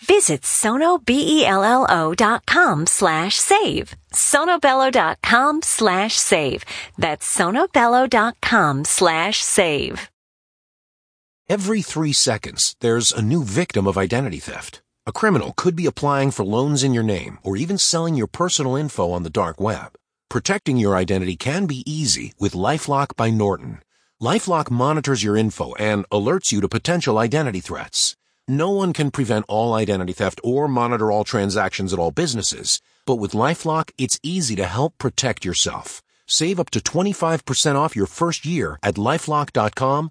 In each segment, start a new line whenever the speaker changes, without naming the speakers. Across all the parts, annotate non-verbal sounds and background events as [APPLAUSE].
Visit sonobello.com slash save. sonobello.com slash save. That's sonobello.com slash save.
Every three seconds, there's a new victim of identity theft. A criminal could be applying for loans in your name or even selling your personal info on the dark web. Protecting your identity can be easy with LifeLock by Norton. LifeLock monitors your info and alerts you to potential identity threats. No one can prevent all identity theft or monitor all transactions at all businesses, but with LifeLock, it's easy to help protect yourself. Save up to 25% off your first year at lifelock.com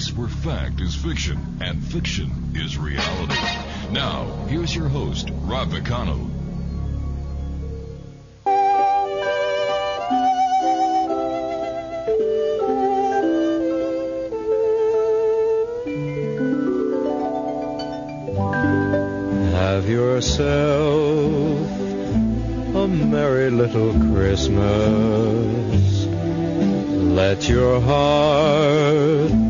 Place where fact is fiction and fiction is reality. Now, here's your host, Rob McConnell.
Have yourself a merry little Christmas. Let your heart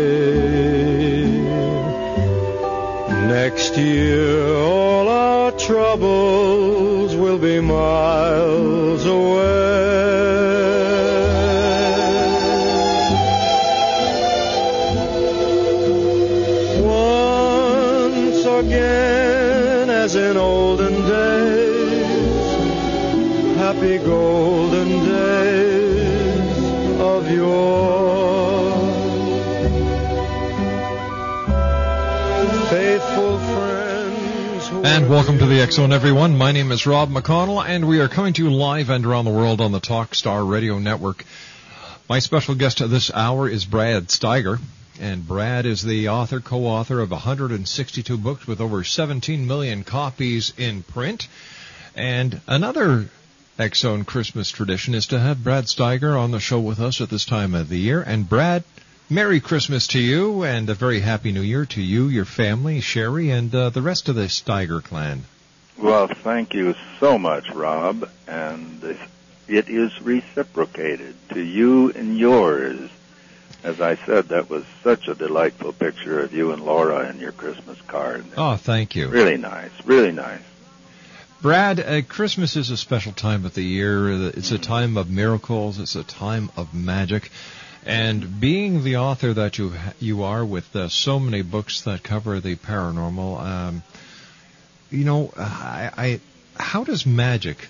Next year, all our troubles will be miles away. Once again, as in olden days, happy golden days of yore.
Welcome to the Zone, everyone. My name is Rob McConnell, and we are coming to you live and around the world on the Talkstar Radio Network. My special guest this hour is Brad Steiger, and Brad is the author, co-author of 162 books with over 17 million copies in print. And another Zone Christmas tradition is to have Brad Steiger on the show with us at this time of the year. And Brad, Merry Christmas to you, and a very Happy New Year to you, your family, Sherry, and uh, the rest of the Steiger clan.
Well, thank you so much, Rob, and it is reciprocated to you and yours. As I said, that was such a delightful picture of you and Laura in your Christmas card.
Oh, thank you.
Really nice, really nice.
Brad, uh, Christmas is a special time of the year. It's a time of miracles. It's a time of magic. And being the author that you you are, with uh, so many books that cover the paranormal, um, you know, I, I how does magic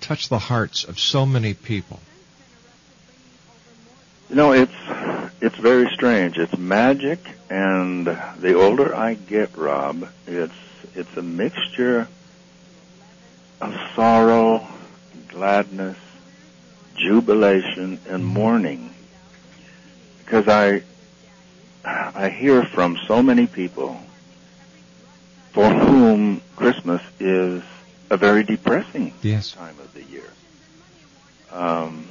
touch the hearts of so many people?
You know, it's it's very strange. It's magic, and the older I get, Rob, it's it's a mixture of sorrow, gladness, jubilation, and mourning. Because I I hear from so many people for whom Christmas is a very depressing
yes.
time of the year. Um,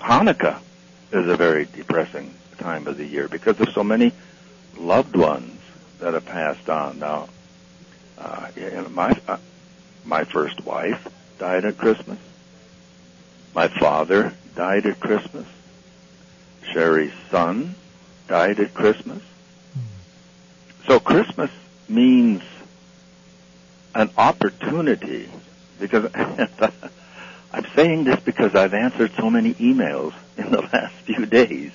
Hanukkah is a very depressing time of the year because there's so many loved ones that have passed on. Now, uh, my uh, my first wife died at Christmas. My father died at Christmas. Sherry's son died at Christmas. So Christmas means an opportunity because [LAUGHS] I'm saying this because I've answered so many emails in the [LAUGHS] last few days.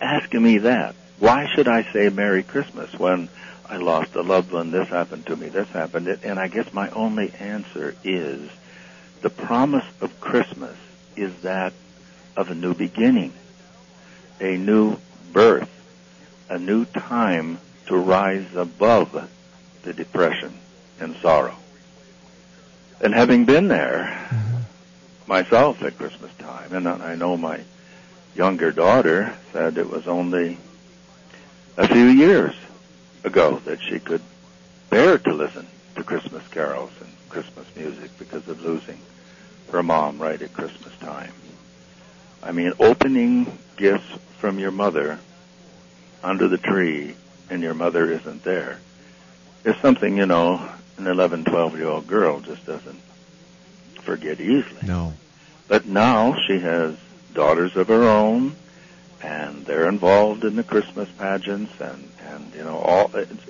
Asking me that. Why should I say Merry Christmas when I lost a loved one, this happened to me, this happened, and I guess my only answer is the promise of Christmas is that of a new beginning, a new birth, a new time to rise above the depression and sorrow. And having been there mm-hmm. myself at Christmas time, and I know my younger daughter said it was only a few years ago that she could bear to listen to Christmas carols and Christmas music because of losing her mom right at Christmas time. I mean, opening gifts from your mother under the tree and your mother isn't there is something, you know, an 11, 12 year old girl just doesn't forget easily.
No.
But now she has daughters of her own and they're involved in the Christmas pageants and, and, you know, all, it's,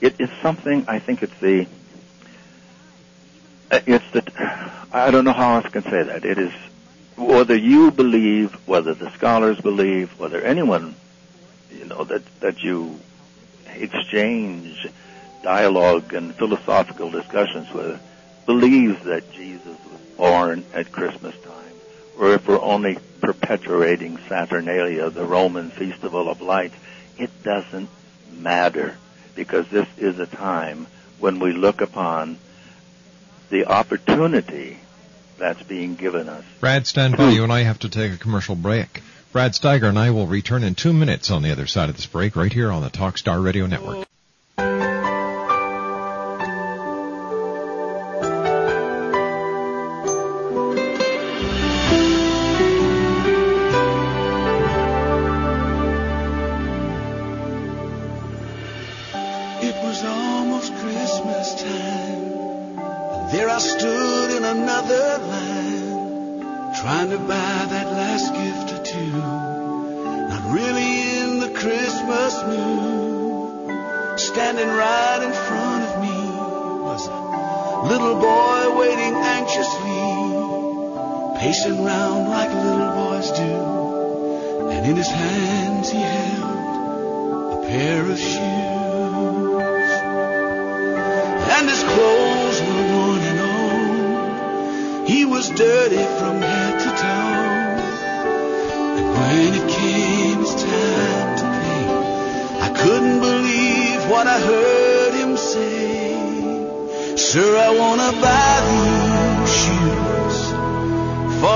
it, it's something, I think it's the, uh, it's the, I don't know how else I can say that. It is, whether you believe, whether the scholars believe, whether anyone, you know, that, that you exchange dialogue and philosophical discussions with, believes that Jesus was born at Christmas time, or if we're only perpetuating Saturnalia, the Roman festival of lights, it doesn't matter because this is a time when we look upon the opportunity that's being given us.
Brad, stand by. Hmm. You and I have to take a commercial break. Brad Steiger and I will return in two minutes on the other side of this break right here on the Talkstar Radio Network.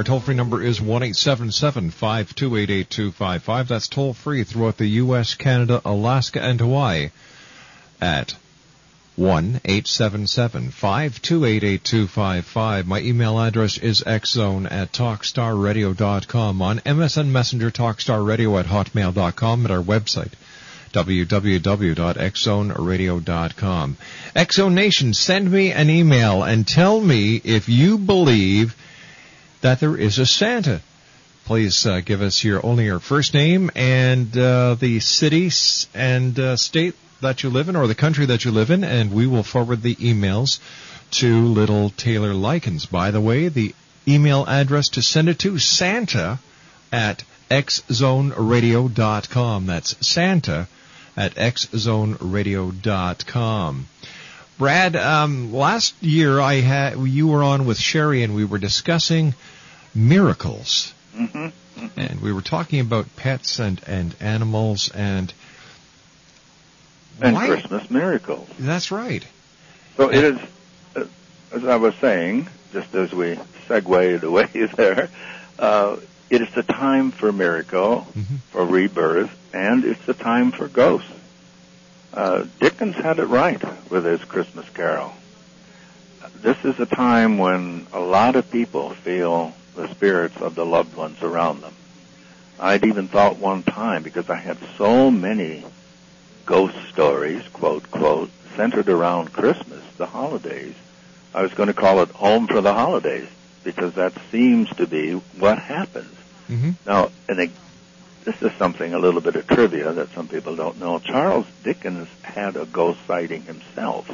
Our toll free number is 1 528 That's toll free throughout the U.S., Canada, Alaska, and Hawaii at 1 528 My email address is xzone at talkstarradio.com. On MSN Messenger, talkstarradio at hotmail.com at our website www.xzoneradio.com. Exo Nation, send me an email and tell me if you believe that there is a Santa. please uh, give us your only your first name and uh, the city and uh, state that you live in or the country that you live in, and we will forward the emails to little Taylor Likens. By the way, the email address to send it to Santa at xzoneradio.com. That's Santa at xzoneradio.com. Brad, um, last year I had you were on with Sherry and we were discussing miracles,
Mm-hmm. mm-hmm.
and we were talking about pets and and animals and
And
why-
Christmas miracles.
That's right.
So it is, uh, as I was saying, just as we segued away [LAUGHS] there, uh, it is the time for miracle,
Mhm.
for rebirth, and it's the time for ghosts. Uh, Dickens had it right with his Christmas Carol. This is a time when a lot of people feel the spirits of the loved ones around them. I'd even thought one time, because I had so many ghost stories, quote, quote, centered around Christmas, the holidays, I was going to call it Home for the Holidays, because that seems to be what happens.
Mm-hmm.
Now, and it, this is something, a little bit of trivia that some people don't know. Charles Dickens had a ghost sighting himself.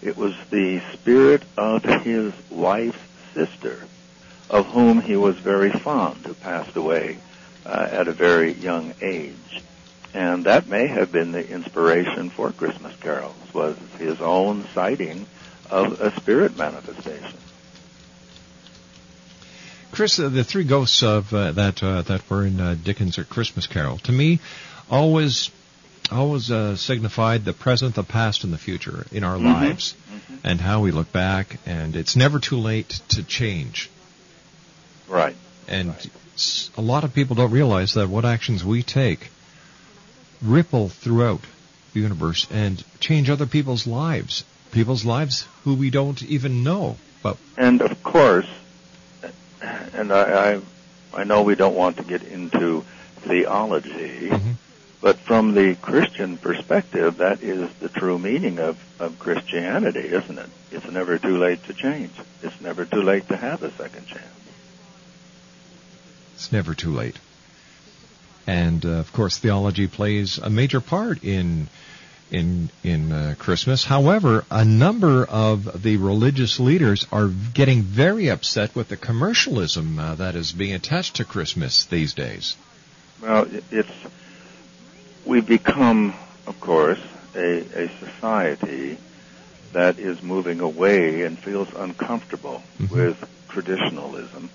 It was the spirit of his wife's sister, of whom he was very fond, who passed away uh, at a very young age. And that may have been the inspiration for Christmas carols, was his own sighting of a spirit manifestation.
Chris, uh, the three ghosts of uh, that uh, that were in uh, Dickens' or Christmas Carol, to me, always always uh, signified the present, the past, and the future in our
Mhm.
lives, and how we look back. And it's never too late to change.
Right.
And a lot of people don't realize that what actions we take ripple throughout the universe and change other people's lives, people's lives who we don't even know. But
And of course, and I, I, I know we don't want to get into theology,
Mhm.
but from the Christian perspective, that is the true meaning of, of Christianity, isn't it? It's never too late to change. It's never too late to have a second chance.
It's never too late. And uh, of course, theology plays a major part in in in uh, Christmas. However, a number of the religious leaders are getting very upset with the commercialism uh, that is being attached to Christmas these days.
Well, it's we've become, of course, a, a society that is moving away and feels uncomfortable
Mhm.
with traditionalism.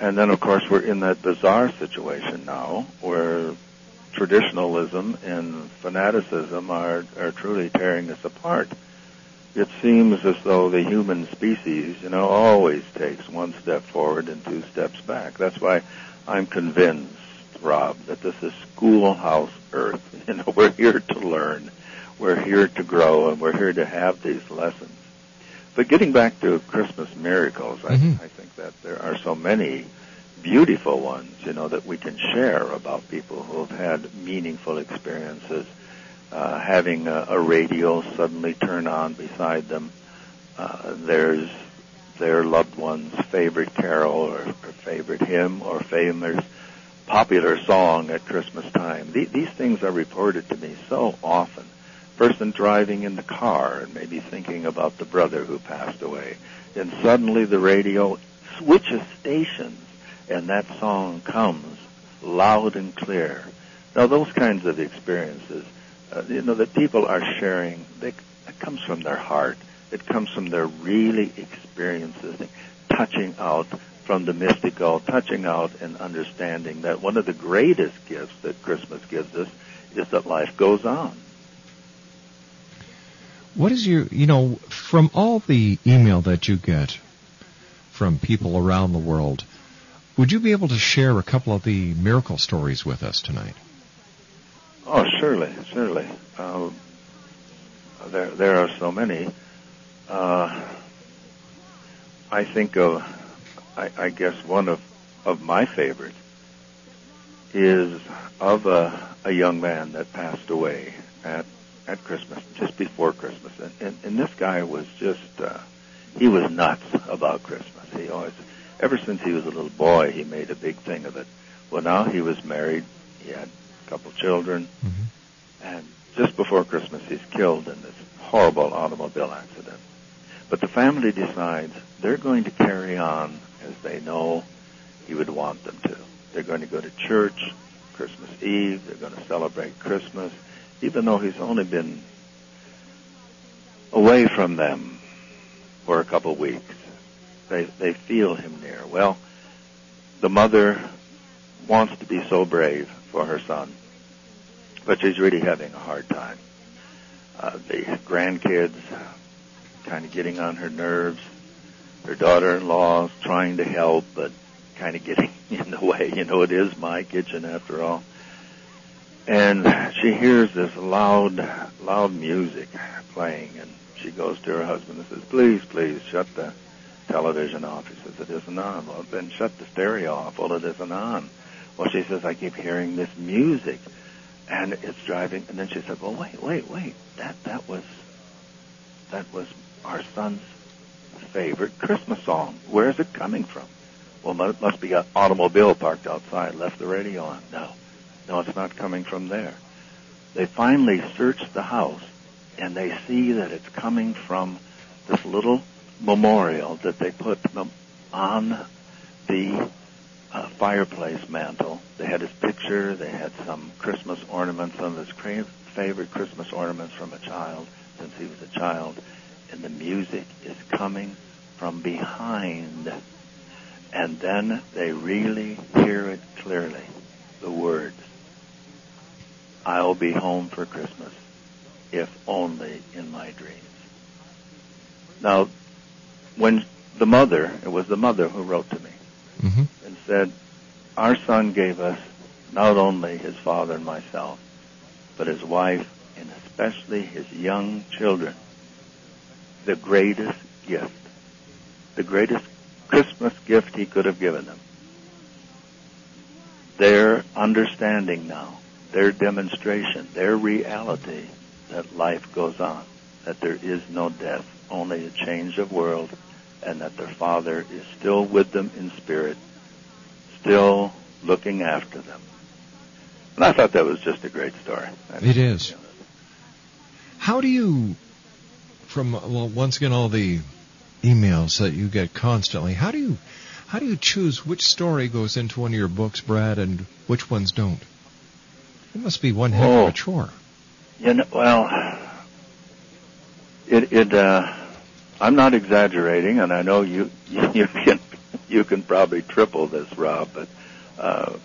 And then, of course, we're in that bizarre situation now where traditionalism and fanaticism are, are truly tearing us apart. It seems as though the human species, you know, always takes one step forward and two steps back. That's why I'm convinced, Rob, that this is schoolhouse Earth. [LAUGHS] You know, we're here to learn, we're here to grow, and we're here to have these lessons. But getting back to Christmas miracles, I,
Mhm.
I think that there are so many beautiful ones, you know, that we can share about people who have had meaningful experiences, uh, having a, a radio suddenly turn on beside them. Uh, there's their loved one's favorite carol or, or favorite hymn or famous popular song at Christmas time. The, these things are reported to me so often. Person driving in the car and maybe thinking about the brother who passed away. And suddenly the radio switches stations and that song comes loud and clear. Now those kinds of experiences, uh, you know, that people are sharing, they, it comes from their heart. It comes from their really experiences, touching out from the mystical, touching out and understanding that one of the greatest gifts that Christmas gives us is that life goes on.
What is your, you know, from all the email that you get from people around the world, would you be able to share a couple of the miracle stories with us tonight?
Oh, surely, surely. Um, there, there are so many. Uh, I think of, I, I guess one of, of my favorites is of a, a young man that passed away at, at Christmas, just before Christmas. And, and, and this guy was just, uh, he was nuts about Christmas. He always ever since he was a little boy, he made a big thing of it. Well, now he was married. He had a couple children.
Mm-hmm.
And just before Christmas, he's killed in this horrible automobile accident. But the family decides they're going to carry on as they know he would want them to. They're going to go to church Christmas Eve. They're going to celebrate Christmas, even though he's only been away from them for a couple of weeks. They they feel him near. Well, the mother wants to be so brave for her son, but she's really having a hard time. Uh, the grandkids kind of getting on her nerves. Her daughter-in-law is trying to help, but kind of getting [LAUGHS] in the way. You know, it is my kitchen after all. And she hears this loud, loud music playing, and she goes to her husband and says, "Please, please, shut the television off." He says, "It isn't on." Well, then shut the stereo off. Well, it isn't on. Well, she says, "I keep hearing this music, and it's driving." And then she said, "Well, wait, wait, wait. That that was that was our son's favorite Christmas song. Where is it coming from?" Well, it must be an automobile parked outside. Left the radio on. No, no, it's not coming from there. They finally search the house and they see that it's coming from this little memorial that they put on the uh, fireplace mantle. They had his picture. They had some Christmas ornaments, some of his cra- favorite Christmas ornaments from a child since he was a child. And the music is coming from behind. And then they really hear it clearly. The words, I'll be home for Christmas if only in my dreams. Now, when the mother, it was the mother who wrote to me
Mm-hmm.
and said, Our son gave us not only his father and myself, but his wife and especially his young children the greatest gift, the greatest Christmas gift he could have given them. Their understanding now, their demonstration, their reality that life goes on, that there is no death, only a change of world, and that their Father is still with them in spirit, still looking after them. And I thought that was just a great story.
It is. How do you, from well, once again all the emails that you get constantly, how do you how do you choose which story goes into one of your books, Brad, and which ones don't? It must be one heck
Oh.
of a chore.
You know, well, it, it, uh, I'm not exaggerating, and I know you, [LAUGHS] you can, you can probably triple this, Rob, but, uh,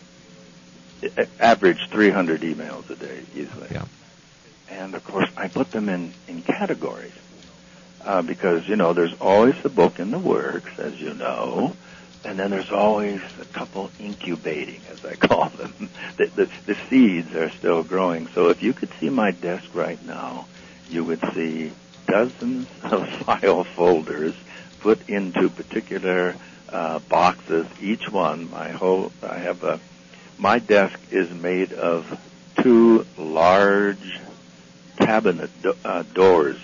average 300 emails a day easily.
Yeah.
And of course, I put them in, in categories. Uh, because, you know, there's always the book in the works, as you know, and then there's always a couple incubating, as I [LAUGHS] call them. The, the, the seeds are still growing. So if you could see my desk right now, you would see dozens of [LAUGHS] file folders put into particular uh, boxes. Each one, my whole, I have a, my desk is made of two large cabinet do- uh, doors.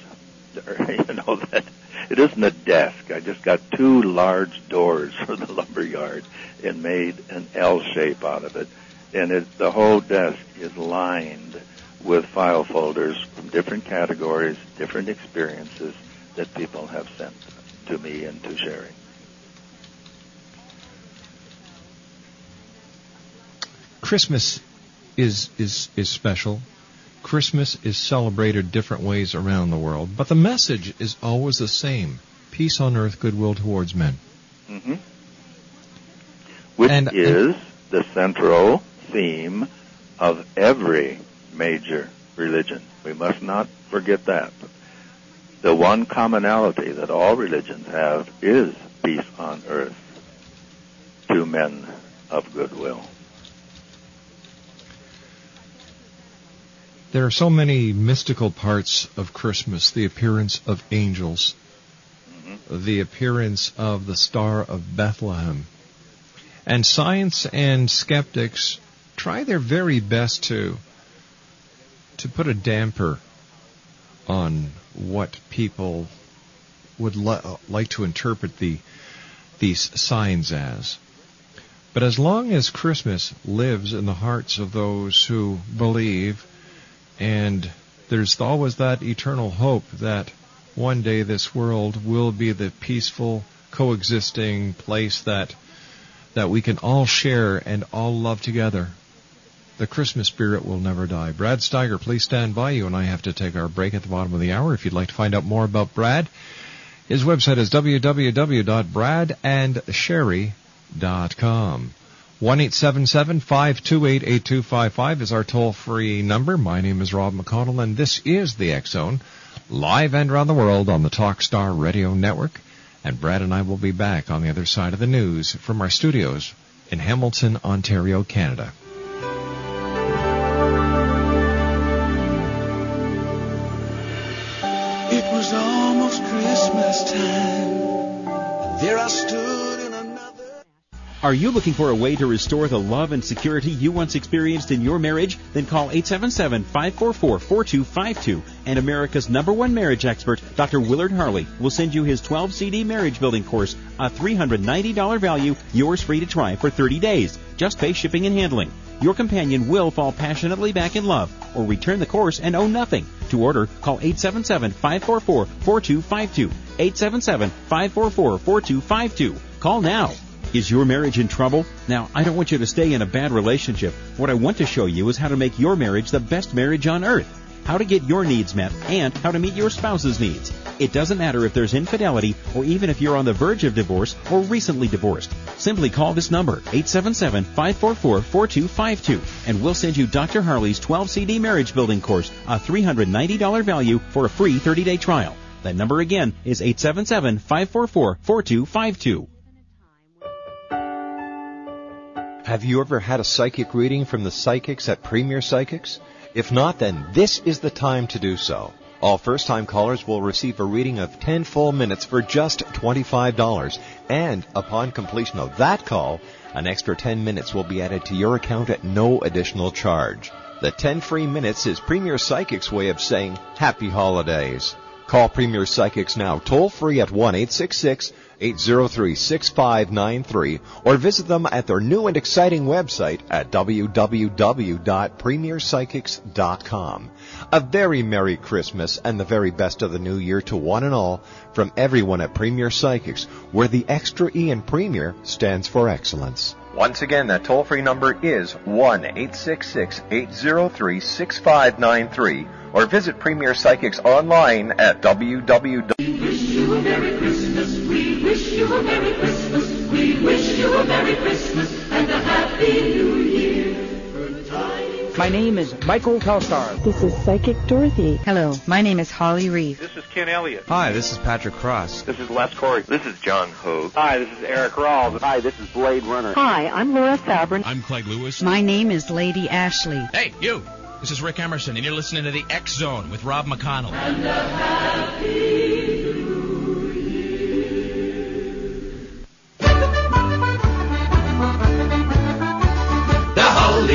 [LAUGHS] you know that it isn't a desk. I just got two large doors [LAUGHS] for the lumber yard and made an L shape out of it, and it, the whole desk is lined with file folders from different categories, different experiences that people have sent to me and to Sherry.
Christmas is is is special. Christmas is celebrated different ways around the world, but the message is always the same: peace on earth, goodwill towards men.
hmm Which
And-
is the central theme of every major religion. We must not forget that. The one commonality that all religions have is peace on earth to men of goodwill.
There are so many mystical parts of Christmas: the appearance of angels, mm-hmm. the appearance of the Star of Bethlehem, and science and skeptics try their very best to to put a damper on what people would li- like to interpret the these signs as. But as long as Christmas lives in the hearts of those who believe, and there's always that eternal hope that one day this world will be the peaceful, coexisting place that that we can all share and all love together. The Christmas spirit will never die. Brad Steiger, please stand by. You and I have to take our break at the bottom of the hour. If you'd like to find out more about Brad, his website is www.bradandsherry.com. 1-877-528-8255 is our toll-free number. My name is Rob McConnell, and this is the Zone, live and around the world on the Talkstar Radio Network. And Brad and I will be back on the other side of the news from our studios in Hamilton, Ontario, Canada.
Are you looking for a way to restore the love and security you once experienced in your marriage? Then call 877-544-4252 and America's number one marriage expert, Dr. Willard Harley, will send you his 12 CD marriage building course, a $390 value, yours free to try for 30 days. Just pay shipping and handling. Your companion will fall passionately back in love or return the course and owe nothing. To order, call 877-544-4252. 877-544-4252. Call now. Is your marriage in trouble? Now, I don't want you to stay in a bad relationship. What I want to show you is how to make your marriage the best marriage on earth. How to get your needs met and how to meet your spouse's needs. It doesn't matter if there's infidelity or even if you're on the verge of divorce or recently divorced. Simply call this number, 877-544-4252, and we'll send you Dr. Harley's 12 CD marriage building course, a $390 value for a free 30-day trial. That number again is 877-544-4252.
Have you ever had a psychic reading from the psychics at Premier Psychics? If not, then this is the time to do so. All first time callers will receive a reading of 10 full minutes for just $25. And upon completion of that call, an extra 10 minutes will be added to your account at no additional charge. The 10 free minutes is Premier Psychics' way of saying Happy Holidays. Call Premier Psychics now toll free at 1 803 6593 or visit them at their new and exciting website at www.premierpsychics.com. A very Merry Christmas and the very best of the new year to one and all from everyone at Premier Psychics, where the extra E in Premier stands for excellence. Once again, that toll free number is 1 803 6593 or visit Premier Psychics online at www.
Name is Michael Telstar.
This is Psychic Dorothy.
Hello, my name is Holly Reeve.
This is Ken Elliott.
Hi, this is Patrick Cross.
This is Les Corey.
This is John Hogue.
Hi, this is Eric Rawls.
Hi, this is Blade Runner.
Hi, I'm Laura Fabrin.
I'm Clyde Lewis.
My name is Lady Ashley.
Hey, you! This is Rick Emerson, and you're listening to the X Zone with Rob McConnell.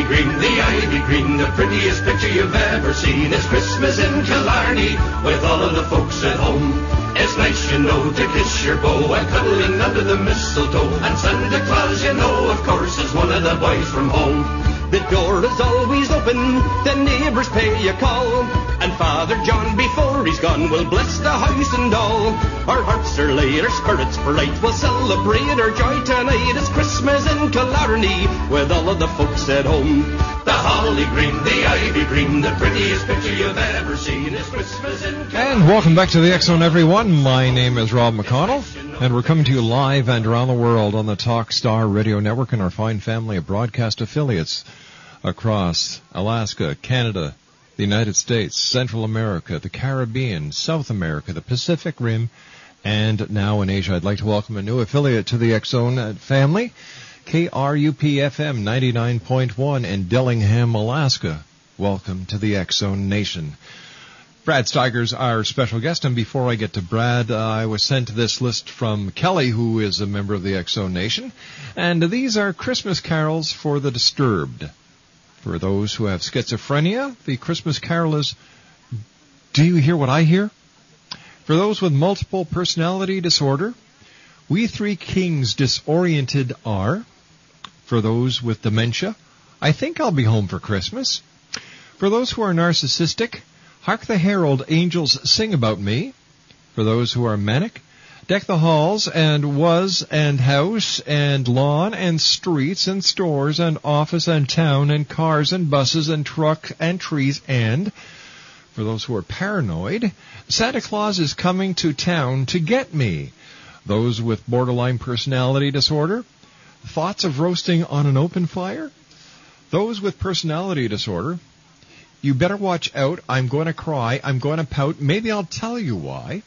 Green, the ivy green, the prettiest picture you've ever seen. It's Christmas in Killarney with all of the folks at home. It's nice, you know, to kiss your beau and cuddling under the mistletoe. And Santa Claus, you know, of course, is one of the boys from home.
The door is always open, the neighbors pay a call. And Father John, before he's gone, will bless the house and all. Our hearts are light, our spirits bright, we'll celebrate our joy tonight. It's Christmas in Killarney, with all of the folks at home.
The holly green, the ivy green, the prettiest picture you've ever seen. It's Christmas in.
And welcome back to the Zone, everyone. My name is Rob McConnell, and we're coming to you live and around the world on the Talkstar Radio Network and our fine family of broadcast affiliates across Alaska, Canada, the United States, Central America, the Caribbean, South America, the Pacific Rim, and now in Asia. I'd like to welcome a new affiliate to the X Zone uh, family, KRUP-FM 99.1 in Dillingham, Alaska. Welcome to the Zone Nation. Brad Steiger's our special guest, and before I get to Brad, uh, I was sent this list from Kelly, who is a member of the X Nation, and these are Christmas carols for the disturbed. For those who have schizophrenia, the Christmas carol is Do You Hear What I Hear? For those with multiple personality disorder, We three kings disoriented are. For those with dementia, I think I'll be home for Christmas. For those who are narcissistic, hark the herald angels sing about me. For those who are manic, deck the halls and was and house and lawn and streets and stores and office and town and cars and buses and truck and trees and for those who are paranoid, Santa Claus is coming to town to get me. Those with borderline personality disorder, thoughts of roasting on an open fire. Those with personality disorder, you better watch out. I'm going to cry. I'm going to pout. Maybe I'll tell you why.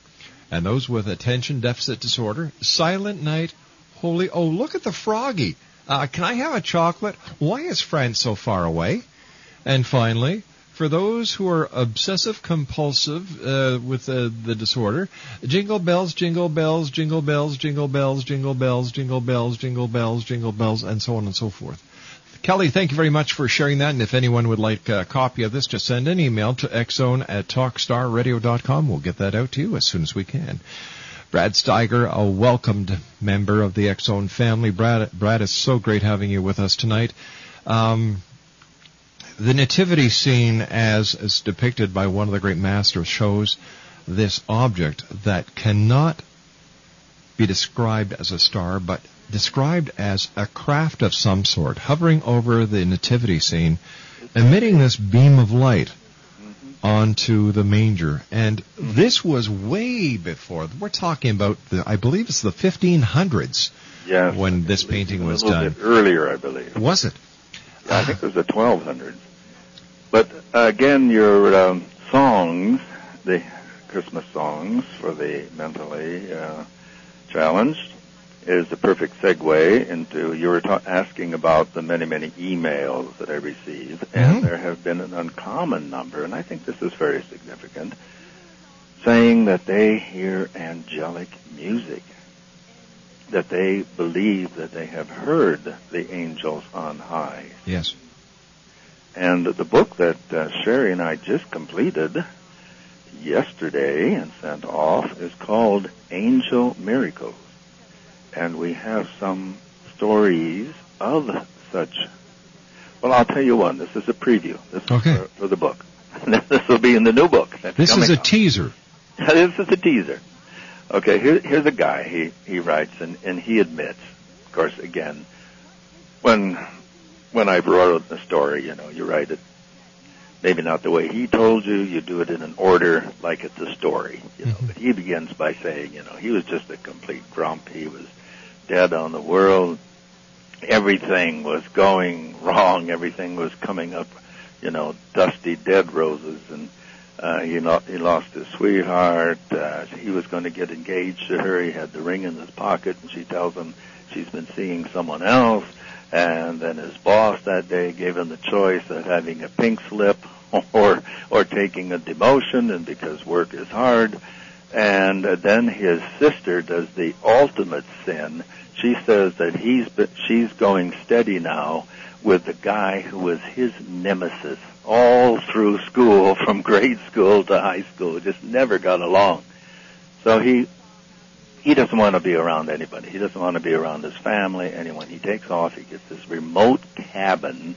And those with attention deficit disorder, silent night, holy, oh, look at the froggy. Uh, can I have a chocolate? Why is France so far away? And finally, for those who are obsessive compulsive uh, with uh, the disorder. Jingle bells, jingle bells, jingle bells, jingle bells, jingle bells, jingle bells, jingle bells, jingle bells, and so on and so forth. Kelly, thank you very much for sharing that. And if anyone would like a copy of this, just send an email to xzone at talkstarradio.com. We'll get that out to you as soon as we can. Brad Steiger, a welcomed member of the X Zone family. Brad, Brad, it's so great having you with us tonight. Um, the nativity scene as, as depicted by one of the great masters shows this object that cannot be described as a star, but described as a craft of some sort, hovering over the nativity scene, emitting this beam of light onto the manger. And this was way before. We're talking about the, I believe it's the 1500s
Yes.
when this painting was
a little
done.
bit earlier, I believe.
Was it?
I think it was the 1200s. But again, your um, songs, the Christmas songs for the mentally uh, challenged, is the perfect segue into you were ta- asking about the many, many emails that I receive, and there have been an uncommon number, and I think this is very significant, saying that they hear angelic music, that they believe that they have heard the angels on high.
Yes.
And the book that uh, Sherry and I just completed yesterday and sent off is called Angel Miracles. And we have some stories of such. Well, I'll tell you one. This is a preview. This is
Okay.
for, for the book. [LAUGHS] this will be in the new book.
This is a
out.
teaser. [LAUGHS]
this is a teaser. Okay, here, here's a guy. He he writes and, and he admits, of course, again, when when I wrote the story, you know, you write it maybe not the way he told you. You do it in an order like it's a story. You know, but he begins by saying, you know, he was just a complete grump. He was dead on the world. Everything was going wrong. Everything was coming up, you know, dusty dead roses and uh, he, lo- he lost his sweetheart. Uh, he was going to get engaged to her. He had the ring in his pocket, and she tells him she's been seeing someone else. And then his boss that day gave him the choice of having a pink slip [LAUGHS] or or taking a demotion, and because work is hard. And then his sister does the ultimate sin. She says that he's she's going steady now with the guy who was his nemesis all through school, [LAUGHS] from grade school to high school. Just never got along. So he he doesn't want to be around anybody. He doesn't want to be around his family, anyone. He takes off. He gets this remote cabin,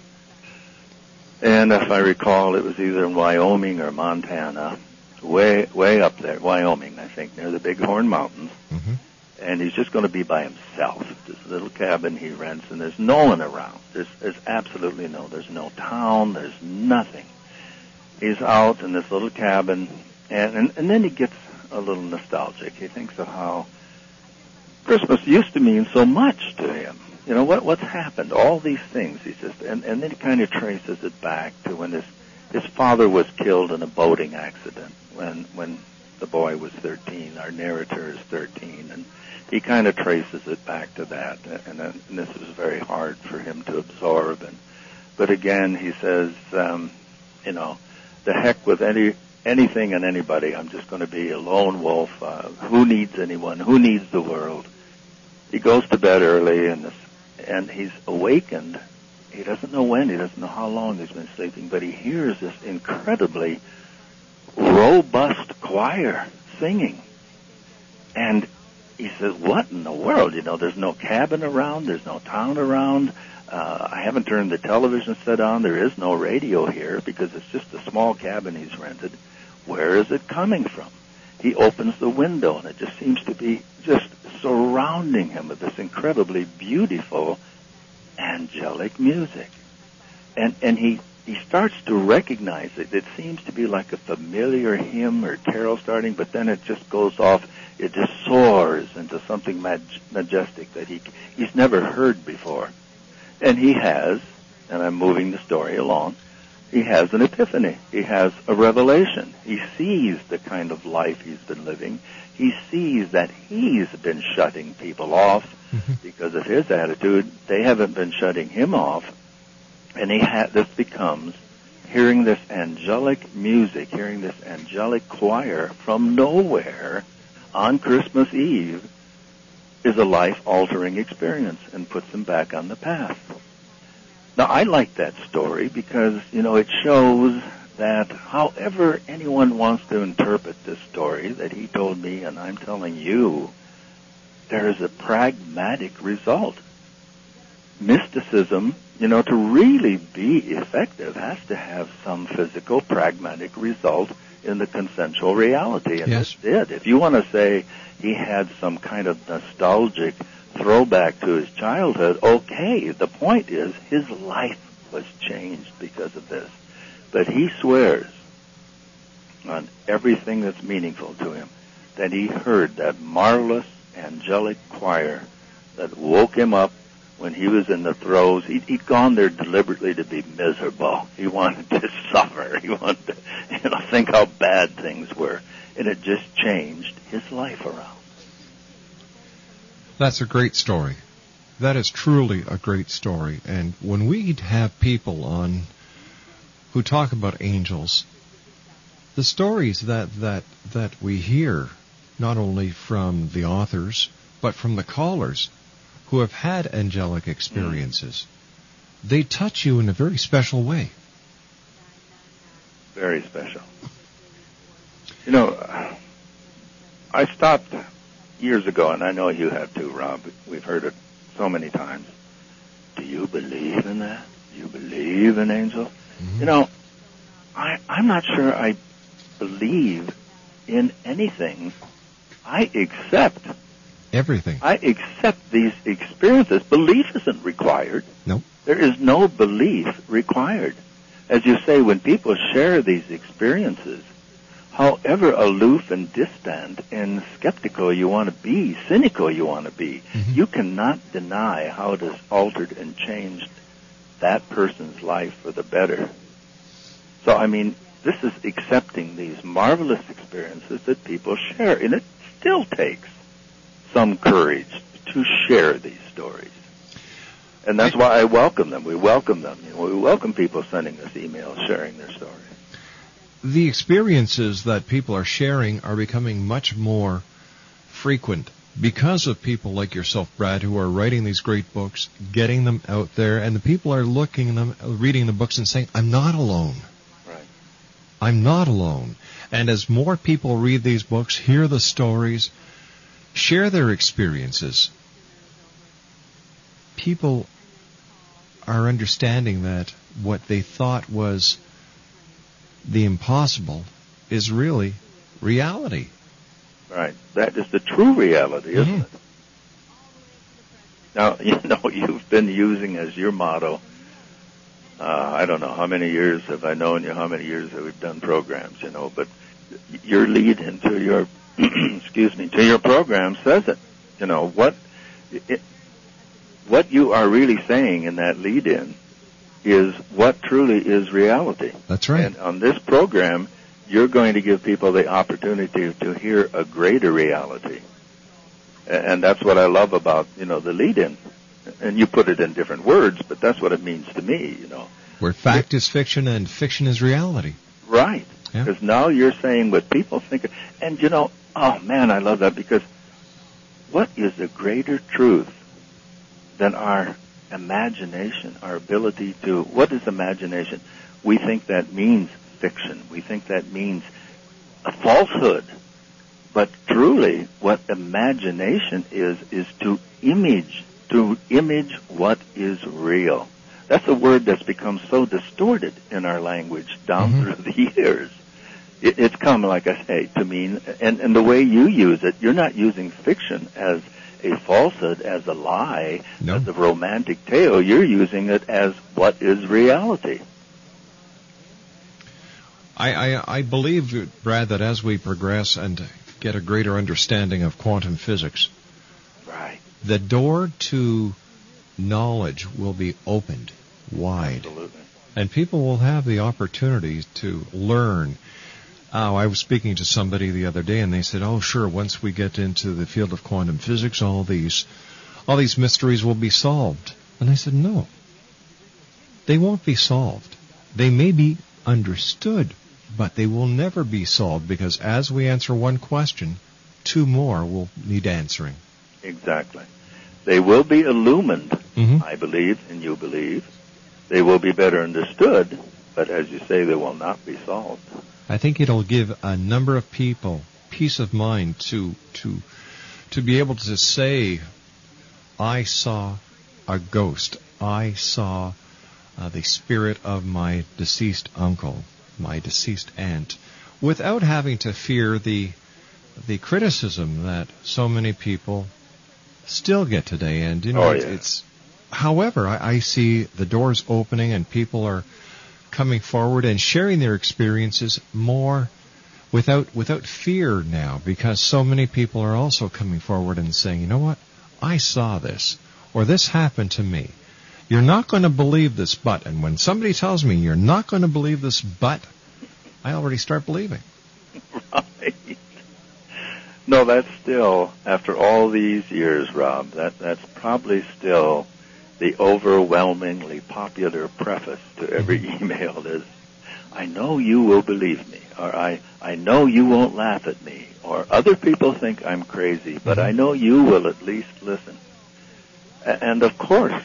and if I recall, it was either in Wyoming or Montana, way way up there, Wyoming, I think, near the Bighorn Mountains. Mm-hmm. And he's just going to be by himself. This little cabin he rents, and there's no one around. There's there's absolutely no. There's no town. There's nothing. He's out in this little cabin, and and, and then he gets a little nostalgic. He thinks of how Christmas used to mean so much to him. You know what what's happened? All these things. He says, and and then he kind of traces it back to when his his father was killed in a boating accident when when the boy was 13. Our narrator is 13, and he kind of traces it back to that. And, and this is very hard for him to absorb. And but again, he says, um, you know, the heck with any anything and anybody. I'm just going to be a lone wolf. Uh, who needs anyone? Who needs the world? He goes to bed early, and this, and he's awakened. He doesn't know when. He doesn't know how long he's been sleeping, but he hears this incredibly robust choir singing, and he says, "What in the world? You know, there's no cabin around, there's no town around. Uh, I haven't turned the television set on. There is no radio here because it's just a small cabin he's rented. Where is it coming from?" He opens the window, and it just seems to be just surrounding him with this incredibly beautiful, angelic music, and and he he starts to recognize it. It seems to be like a familiar hymn or carol starting, but then it just goes off. It just soars into something mag- majestic that he he's never heard before, and he has. And I'm moving the story along. He has an epiphany. He has a revelation. He sees the kind of life he's been living. He sees that he's been shutting people off mm-hmm. because of his attitude. They haven't been shutting him off and he ha- this becomes hearing this angelic music, hearing this angelic choir from nowhere on Christmas Eve is a life-altering experience and puts him back on the path. Now, I like that story because, you know, it shows that however anyone wants to interpret this story that he told me and I'm telling you, there is a pragmatic result. Mysticism you know, to really be effective has to have some physical, pragmatic result in the consensual reality. And
yes.
it did. If you want to say he had some kind of nostalgic throwback to his childhood, okay. The point is his life was changed because of this. But he swears on everything that's meaningful to him that he heard that marvelous angelic choir that woke him up when he was in the throes, he'd, he'd gone there deliberately to be miserable. He wanted to [LAUGHS] suffer. He wanted to, you know, think how bad things were. And it just changed his life around.
That's a great story. That is truly a great story. And when we have people on who talk about angels, the stories that, that, that we hear, not only from the authors, but from the callers, who have had angelic experiences, mm. they touch you in a very special way.
Very special. You know, I stopped years ago, and I know you have too, Rob. We've heard it so many times. Do you believe in that? Do you believe in angels? Mm-hmm. You know, I, I'm not sure I believe in anything. I accept
Everything.
I accept these experiences. Belief isn't required.
No.
There is no belief required. As you say, when people share these experiences, however aloof and distant and skeptical you want to be, cynical you want to be, mm-hmm. you cannot deny how it has altered and changed that person's life for the better. So, I mean, this is accepting these marvelous experiences that people share, and it still takes some courage to share these stories. And that's why I welcome them. We welcome them. You know, we welcome people sending us emails sharing their stories.
The experiences that people are sharing are becoming much more frequent because of people like yourself, Brad, who are writing these great books, getting them out there, and the people are looking them, reading the books and saying, I'm not alone.
Right.
I'm not alone. And as more people read these books, hear the stories, share their experiences, people are understanding that what they thought was the impossible is really reality.
Right. That is the true reality, isn't mm-hmm. it? Now, [LAUGHS] you know, you've been using as your motto, uh, I don't know how many years have I known you, how many years have we done programs, you know, but your lead into your [CLEARS THROAT] excuse me, to your program says it. You know, what, it, what you are really saying in that lead in is what truly is reality.
That's right.
And on this program, you're going to give people the opportunity to hear a greater reality. And that's what I love about, you know, the lead in. And you put it in different words, but that's what it means to me, you know.
Where fact is fiction and fiction is reality.
Right. Because yeah. now you're saying what people think. And you know, Oh man, I love that because what is a greater truth than our imagination, our ability to, what is imagination? We think that means fiction. We think that means a falsehood. But truly what imagination is, is to image, to image what is real. That's a word that's become so distorted in our language down
Mm-hmm.
through the [LAUGHS] years. It, it's come, like I say, to mean, and, and the way you use it, you're not using fiction as a falsehood, as a lie,
No.
as a romantic tale. You're using it as what is reality.
I, I, I believe, Brad, that as we progress and get a greater understanding of quantum physics,
Right.
the door to knowledge will be opened wide.
Absolutely.
And people will have the opportunity to learn. Oh, I was speaking to somebody the other day and they said, oh sure, once we get into the field of quantum physics, all these, all these mysteries will be solved. And I said, no. They won't be solved. They may be understood, but they will never be solved because as we answer one question, two more will need answering.
Exactly. They will be illumined,
Mhm.
I believe, and you believe. They will be better understood, but as you say, they will not be solved.
I think it'll give a number of people peace of mind to to to be able to say, "I saw a ghost. I saw uh, the spirit of my deceased uncle, my deceased aunt," without having to fear the the criticism that so many people still get today. And you know,
Oh,
it's,
yeah.
it's however, I, I see the doors opening and people are coming forward and sharing their experiences more without without fear now because so many people are also coming forward and saying, "You know what? I saw this or this happened to me." You're not going to believe this but and when somebody tells me you're not going to believe this but I already start believing.
right. [LAUGHS] No, that's still after all these years, Rob. That that's probably still the overwhelmingly popular preface to every [LAUGHS] email is, "I know you will believe me," or "I I know you won't laugh at me," or "Other people think I'm crazy, but I mm-hmm. know you will at least listen." A- And of course,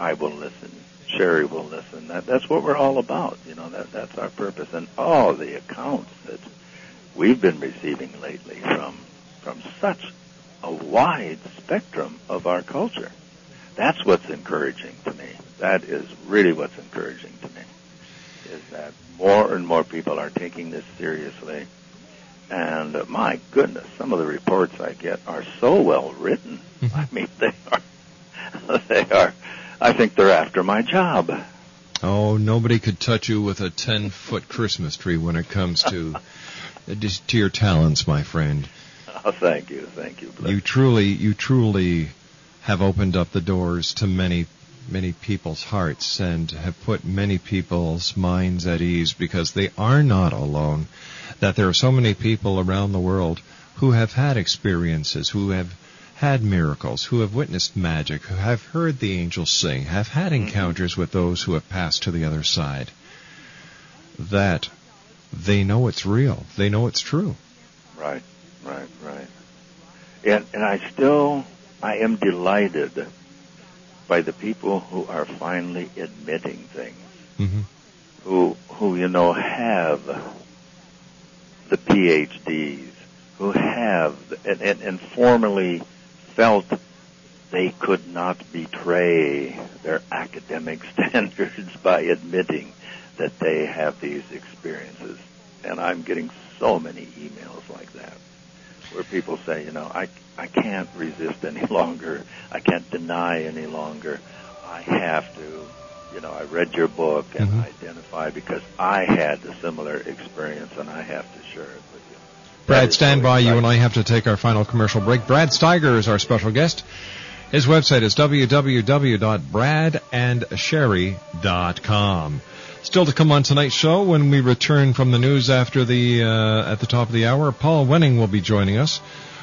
I will listen. Sherry will listen. That that's what we're all about. You know that that's our purpose. And all the accounts that we've been receiving lately from from such a wide spectrum of our culture. That's what's encouraging to me. That is really what's encouraging to me. Is that more and more people are taking this seriously. And uh, my goodness, some of the reports I get are so well written. [LAUGHS] I mean, they are, [LAUGHS] they are, I think they're after my job.
Oh, nobody could touch you with a 10 foot Christmas tree when it comes to [LAUGHS] to your talents, my friend.
Oh, thank you, thank you. Bless
You truly, you truly have opened up the doors to many, many people's hearts and have put many people's minds at ease because they are not alone. That there are so many people around the world who have had experiences, who have had miracles, who have witnessed magic, who have heard the angels sing, have had mm-hmm. encounters with those who have passed to the other side. That they know it's real. They know it's true.
Right, right, right. And and I still I am delighted by the people who are finally admitting things.
Mm-hmm.
Who who you know have the PhDs, who have and, and, and formerly felt they could not betray their academic [LAUGHS] standards by admitting that they have these experiences. And I'm getting so many emails like that where people say, you know, I, I can't resist any [LAUGHS] longer. I can't deny any longer. I have to, you know, I read your book and
Mhm.
identify because I had a similar experience and I have to share it with you.
Brad, stand by. You and I have to take our final commercial break. Brad Steiger is our special guest. His website is www.bradandsherry.com. Still to come on tonight's show when we return from the news after the uh, at the top of the hour, Paul Wenning will be joining us.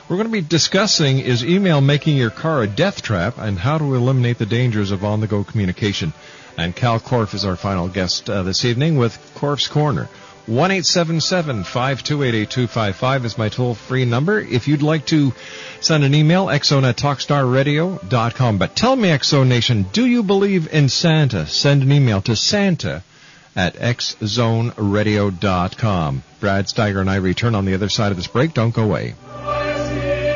We're going to be discussing is email making your car a death trap and how to eliminate the dangers of on-the-go communication. And Kal Korff is our final guest uh, this evening with Korff's Corner. 1-877-528-8255 is my toll-free number. If you'd like to send an email, xzone at talkstarradio.com. But tell me, X Zone Nation, do you believe in Santa? Send an email to Santa at xzoneradio.com. Brad Steiger and I return on the other side of this break. Don't go away.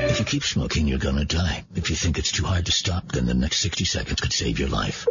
If you keep smoking, you're gonna die. If you think it's too hard to stop, then the next 60 seconds could save your life.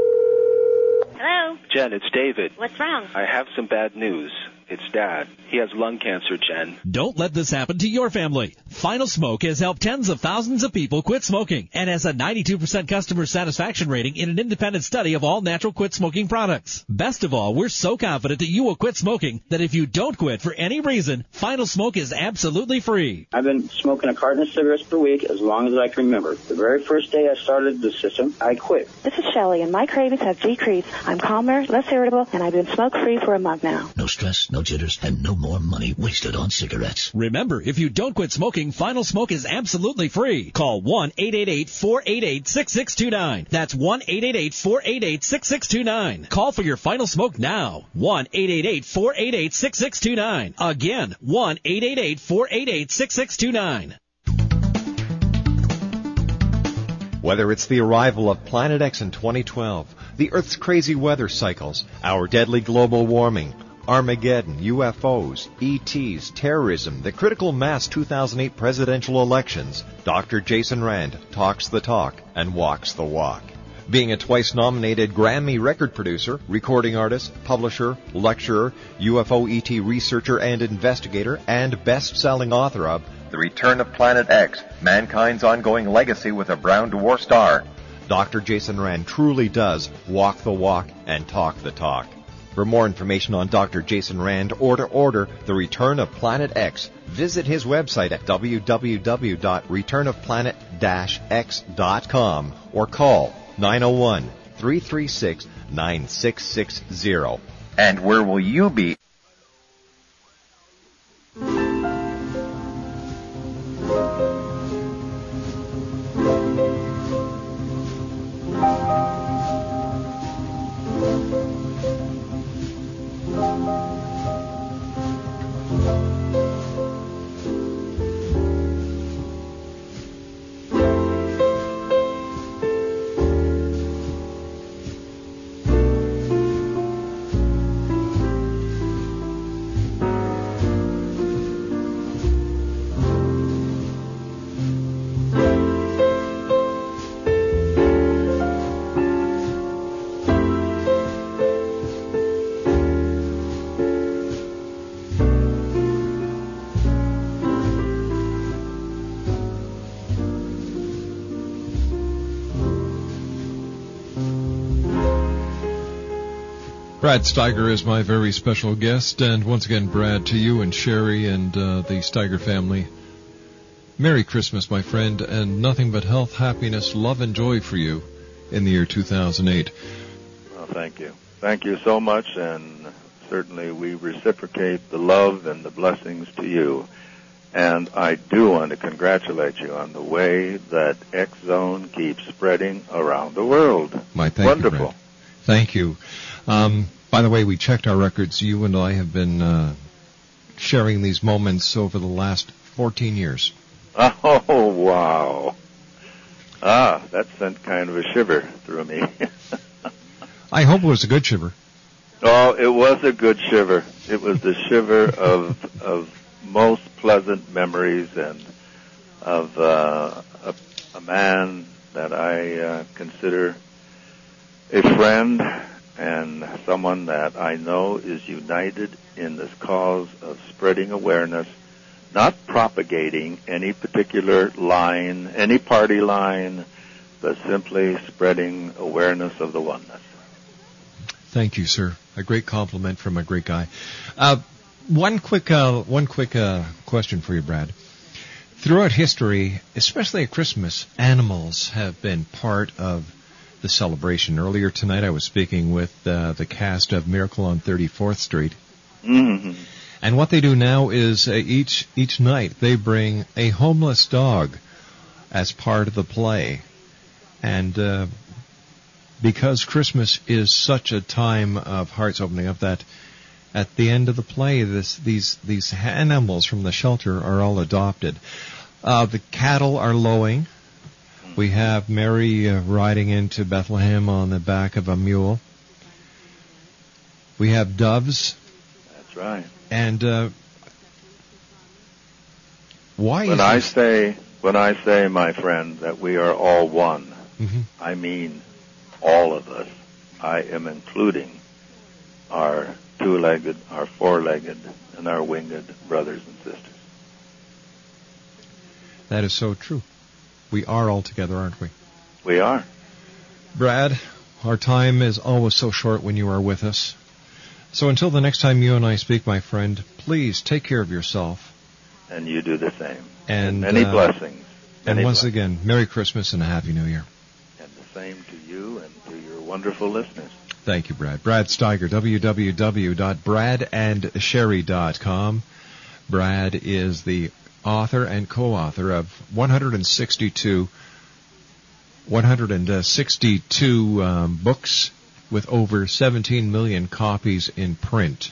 Hello?
Jen, it's David.
What's wrong?
I have some bad news. It's Dad. He has lung cancer, Jen.
Don't let this happen to your family. Final Smoke has helped tens of thousands of people quit smoking and has a 92% customer satisfaction rating in an independent study of all natural quit smoking products. Best of all, we're so confident that you will quit smoking that if you don't quit for any reason, Final Smoke is absolutely free.
I've been smoking a carton of cigarettes per week as long as I can remember. The very first day I started the system, I quit.
This is Shelley, and my cravings have decreased. I'm calmer, less irritable, and I've been smoke-free for a month now.
No stress, no jitters, and no more money wasted on cigarettes.
Remember, if you don't quit smoking, Final Smoke is absolutely free. Call 1-888-488-6629. That's 1-888-488-6629. Call for your Final Smoke now. 1-888-488-6629. Again, 1-888-488-6629.
Whether it's the arrival of Planet X in 2012, the Earth's crazy weather cycles, our deadly global warming, Armageddon, UFOs, ETs, terrorism, the critical mass 2008 presidential elections, Dr. Jason Rand talks the talk and walks the walk. Being a twice nominated Grammy record producer, recording artist, publisher, lecturer, UFO ET researcher and investigator, and best-selling author of The Return of Planet X, Mankind's Ongoing Legacy with a Brown Dwarf Star, Dr. Jason Rand truly does walk the walk and talk the talk. For more information on Dr. Jason Rand or to order The Return of Planet X, visit his website at www.returnofplanet-x.com or call 901 336 9660. And where will you be?
Brad Steiger is my very special guest, and once again, Brad, to you and Sherry and uh, the Steiger family, Merry Christmas, my friend, and nothing but health, happiness, love, and joy for you in the year 2008.
Well, thank you. Thank you so much, and certainly we reciprocate the love and the blessings to you. And I do want to congratulate you on the way that X Zone keeps spreading around the world.
My thank
Wonderful.
you. Thank you. Um, by the way, we checked our records. You and I have been uh, sharing these moments over the last 14 years. [LAUGHS]
Oh, wow. Ah, that sent kind of a shiver through me. [LAUGHS]
I hope it was a good shiver.
oh, it was a good shiver. It was the shiver of of most pleasant memories and of uh, a, a man that I uh, consider a friend and someone that I know is united in this cause of spreading awareness, not propagating any particular line, any party line, but simply spreading awareness of the oneness.
Thank you, sir. A great compliment from a great guy. Uh, one quick, uh, one quick uh, question for you, Brad. Throughout history, especially at Christmas, animals have been part of the celebration. Earlier tonight, I was speaking with uh, the cast of Miracle on 34th Street,
Mm-hmm.
and what they do now is uh, each each night they bring a homeless dog as part of the play, and uh, because Christmas is such a time of hearts opening up that at the end of the play, this these these animals from the shelter are all adopted. Uh, the cattle are lowing. We have Mary uh, riding into Bethlehem on the back of a mule. We have doves,
That's right.
and uh, why
when I say When I say, my friend, that we are all one,
mm-hmm.
I mean all of us. I am including our two-legged, our four-legged, and our winged brothers and sisters.
That is so true. We are all together, aren't we?
We are.
Brad, our time is always so short when you are with us. So until the next time you and I speak, my friend, please take care of yourself.
And you do the same.
And,
many
uh,
blessings.
And once
blessings.
again, Merry Christmas and a Happy New Year.
And the same to you and to your wonderful listeners.
Thank you, Brad. Brad Steiger, www.bradandSherry.com. Brad is the author and co-author of 162 162 um, books with over 17 million copies in print.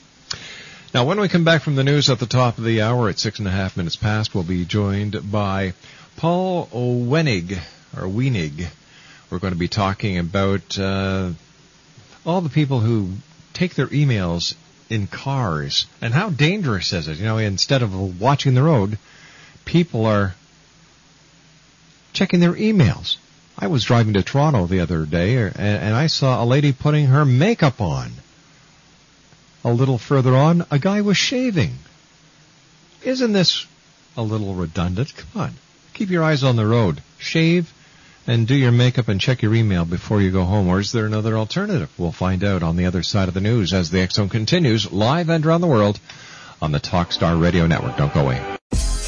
Now, when we come back from the news at the top of the hour at six and a half minutes past, we'll be joined by Paul Wenig, or Wenig. We're going to be talking about uh, all the people who take their emails in cars and how dangerous is it? You know, instead of watching the road, people are checking their emails. I was driving to Toronto the other day er, and, and I saw a lady putting her makeup on. A little further on, a guy was shaving. Isn't this a little redundant? Come on. Keep your eyes on the road. Shave and do your makeup and check your email before you go home. Or is there another alternative? We'll find out on the other side of the news as the Zone continues live and around the world on the Talkstar Radio Network. Don't go away.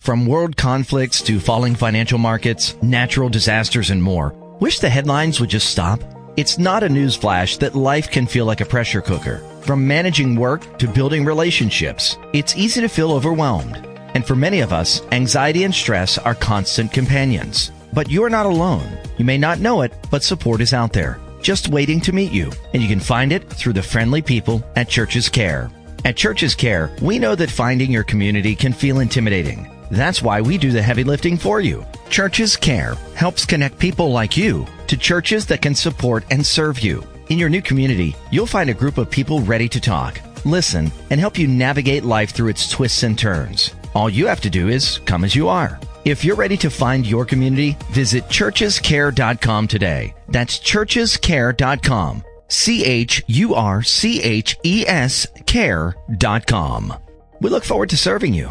From world conflicts to falling financial markets, natural disasters, and more. Wish the headlines would just stop? It's not a newsflash that life can feel like a pressure cooker. From managing work to building relationships, it's easy to feel overwhelmed. And for many of us, anxiety and stress are constant companions. But you're not alone. You may not know it, but support is out there, just waiting to meet you. And you can find it through the friendly people at Churches Care. At Churches Care, we know that finding your community can feel intimidating. That's why we do the heavy lifting for you. Churches Care helps connect people like you to churches that can support and serve you. In your new community, you'll find a group of people ready to talk, listen, and help you navigate life through its twists and turns. All you have to do is come as you are. If you're ready to find your community, visit churchescare.com today. That's churchescare.com. C H U R C H E S care.com. We look forward to serving you.